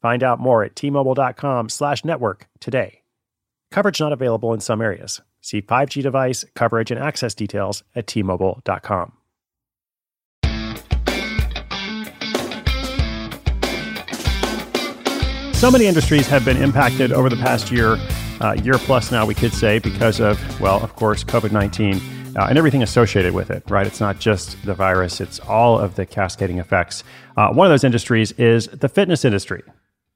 Find out more at tmobile.com slash network today. Coverage not available in some areas. See 5G device coverage and access details at tmobile.com. So many industries have been impacted over the past year, uh, year plus now, we could say, because of, well, of course, COVID 19 uh, and everything associated with it, right? It's not just the virus, it's all of the cascading effects. Uh, one of those industries is the fitness industry,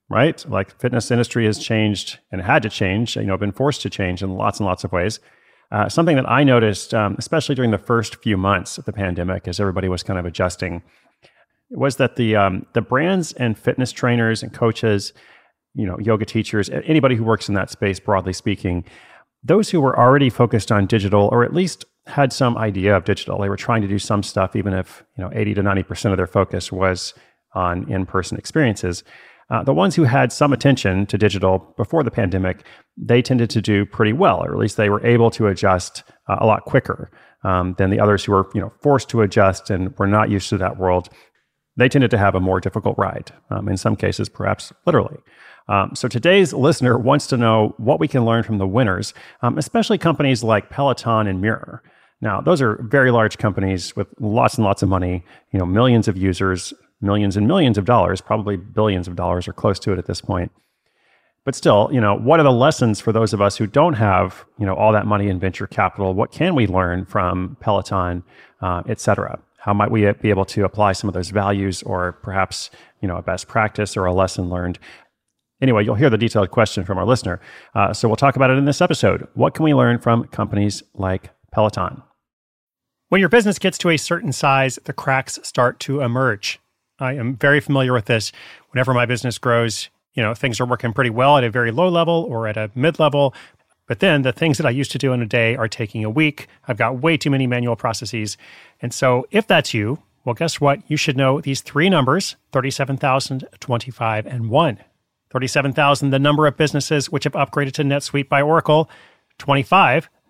right? Like fitness industry has changed and had to change, you know, been forced to change in lots and lots of ways. Uh, something that I noticed, um, especially during the first few months of the pandemic, as everybody was kind of adjusting, was that the um, the brands and fitness trainers and coaches you know, yoga teachers, anybody who works in that space, broadly speaking, those who were already focused on digital or at least had some idea of digital, they were trying to do some stuff, even if, you know, 80 to 90% of their focus was on in person experiences. Uh, the ones who had some attention to digital before the pandemic, they tended to do pretty well, or at least they were able to adjust uh, a lot quicker um, than the others who were, you know, forced to adjust and were not used to that world. They tended to have a more difficult ride, um, in some cases, perhaps literally. Um, so today's listener wants to know what we can learn from the winners, um, especially companies like Peloton and Mirror. Now, those are very large companies with lots and lots of money, you know, millions of users, millions and millions of dollars, probably billions of dollars or close to it at this point. But still, you know, what are the lessons for those of us who don't have, you know, all that money in venture capital? What can we learn from Peloton, uh, et cetera? How might we be able to apply some of those values or perhaps, you know, a best practice or a lesson learned Anyway, you'll hear the detailed question from our listener. Uh, so we'll talk about it in this episode. What can we learn from companies like Peloton? When your business gets to a certain size, the cracks start to emerge. I am very familiar with this. Whenever my business grows, you know, things are working pretty well at a very low level or at a mid level. But then the things that I used to do in a day are taking a week. I've got way too many manual processes. And so if that's you, well, guess what? You should know these three numbers 37,000, 25, and 1. 37,000, the number of businesses which have upgraded to NetSuite by Oracle. 25,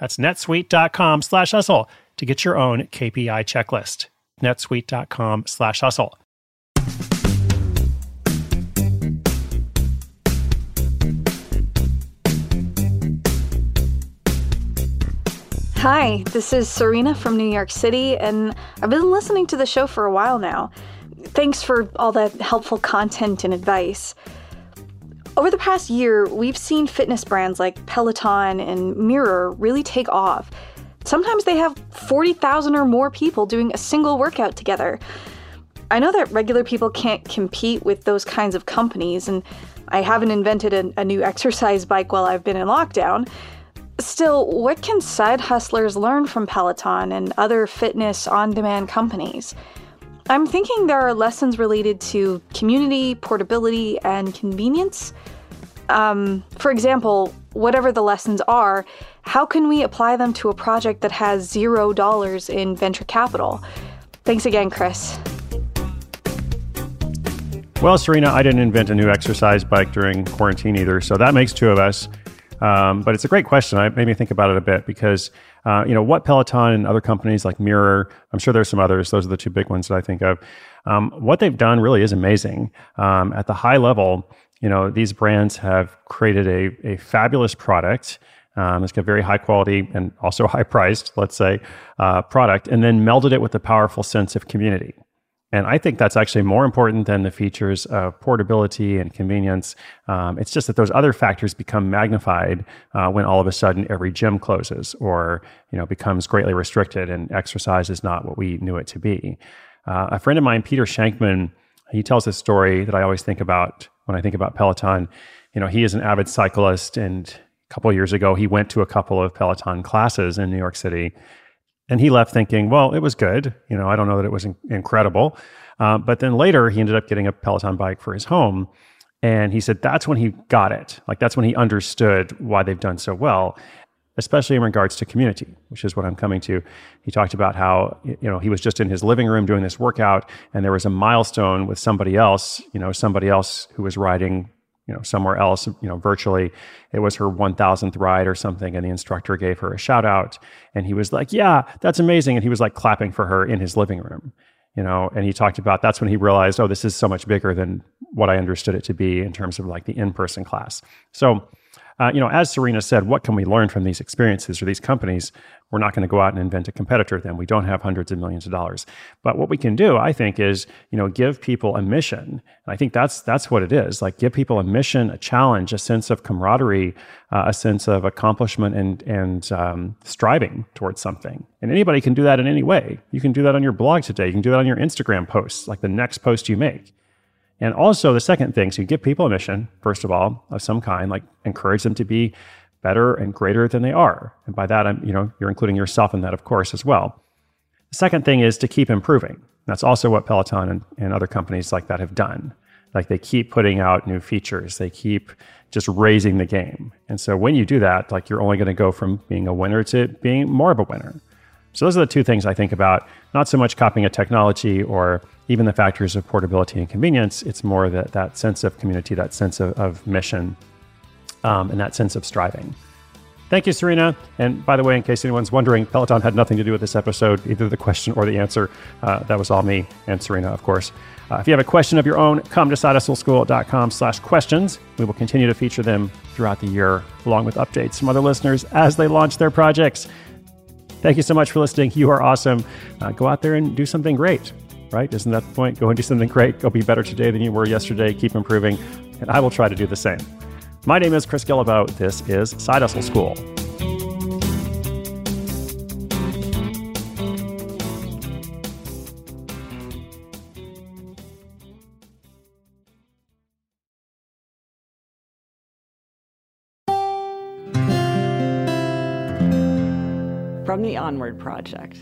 That's netsuite.com slash hustle to get your own KPI checklist. netsuite.com slash hustle. Hi, this is Serena from New York City, and I've been listening to the show for a while now. Thanks for all that helpful content and advice. Over the past year, we've seen fitness brands like Peloton and Mirror really take off. Sometimes they have 40,000 or more people doing a single workout together. I know that regular people can't compete with those kinds of companies, and I haven't invented a, a new exercise bike while I've been in lockdown. Still, what can side hustlers learn from Peloton and other fitness on demand companies? I'm thinking there are lessons related to community, portability, and convenience. Um, for example, whatever the lessons are, how can we apply them to a project that has zero dollars in venture capital? Thanks again, Chris. Well, Serena, I didn't invent a new exercise bike during quarantine either, so that makes two of us. Um, but it's a great question. I made me think about it a bit because uh, you know what Peloton and other companies like Mirror. I'm sure there's some others. Those are the two big ones that I think of. Um, what they've done really is amazing. Um, at the high level, you know these brands have created a, a fabulous product. Um, it's got very high quality and also high priced, let's say, uh, product, and then melded it with a powerful sense of community. And I think that's actually more important than the features of portability and convenience. Um, it's just that those other factors become magnified uh, when all of a sudden every gym closes or you know becomes greatly restricted and exercise is not what we knew it to be. Uh, a friend of mine, Peter Shankman, he tells this story that I always think about when I think about Peloton. You know, he is an avid cyclist, and a couple years ago, he went to a couple of Peloton classes in New York City and he left thinking, well, it was good. You know, I don't know that it was in- incredible. Uh, but then later, he ended up getting a Peloton bike for his home. And he said that's when he got it. Like, that's when he understood why they've done so well, especially in regards to community, which is what I'm coming to. He talked about how, you know, he was just in his living room doing this workout, and there was a milestone with somebody else, you know, somebody else who was riding you know somewhere else you know virtually. It was her 1000th ride or something and the instructor gave her a shout out and he was like yeah that's amazing and he was like clapping for her in his living room you know and he talked about that's when he realized oh this is so much bigger than what i understood it to be in terms of like the in-person class. So uh, you know, as Serena said, what can we learn from these experiences or these companies? We're not going to go out and invent a competitor Then. We don't have hundreds of millions of dollars. But what we can do, I think, is you know give people a mission. And I think that's that's what it is. Like give people a mission, a challenge, a sense of camaraderie, uh, a sense of accomplishment and and um, striving towards something. And anybody can do that in any way. You can do that on your blog today. You can do that on your Instagram posts, like the next post you make. And also, the second thing, so you give people a mission, first of all, of some kind, like encourage them to be better and greater than they are. And by that, I'm, you know, you're including yourself in that, of course, as well. The second thing is to keep improving. That's also what Peloton and, and other companies like that have done. Like they keep putting out new features, they keep just raising the game. And so when you do that, like you're only going to go from being a winner to being more of a winner. So those are the two things I think about. Not so much copying a technology or even the factors of portability and convenience. It's more that that sense of community, that sense of, of mission, um, and that sense of striving. Thank you, Serena. And by the way, in case anyone's wondering, Peloton had nothing to do with this episode, either the question or the answer. Uh, that was all me and Serena, of course. Uh, if you have a question of your own, come to sidehustleschool.com slash questions. We will continue to feature them throughout the year, along with updates from other listeners as they launch their projects. Thank you so much for listening. You are awesome. Uh, go out there and do something great, right? Isn't that the point? Go and do something great. Go be better today than you were yesterday. Keep improving. And I will try to do the same. My name is Chris Guillebeau. This is Side Hustle School. from the Onward Project.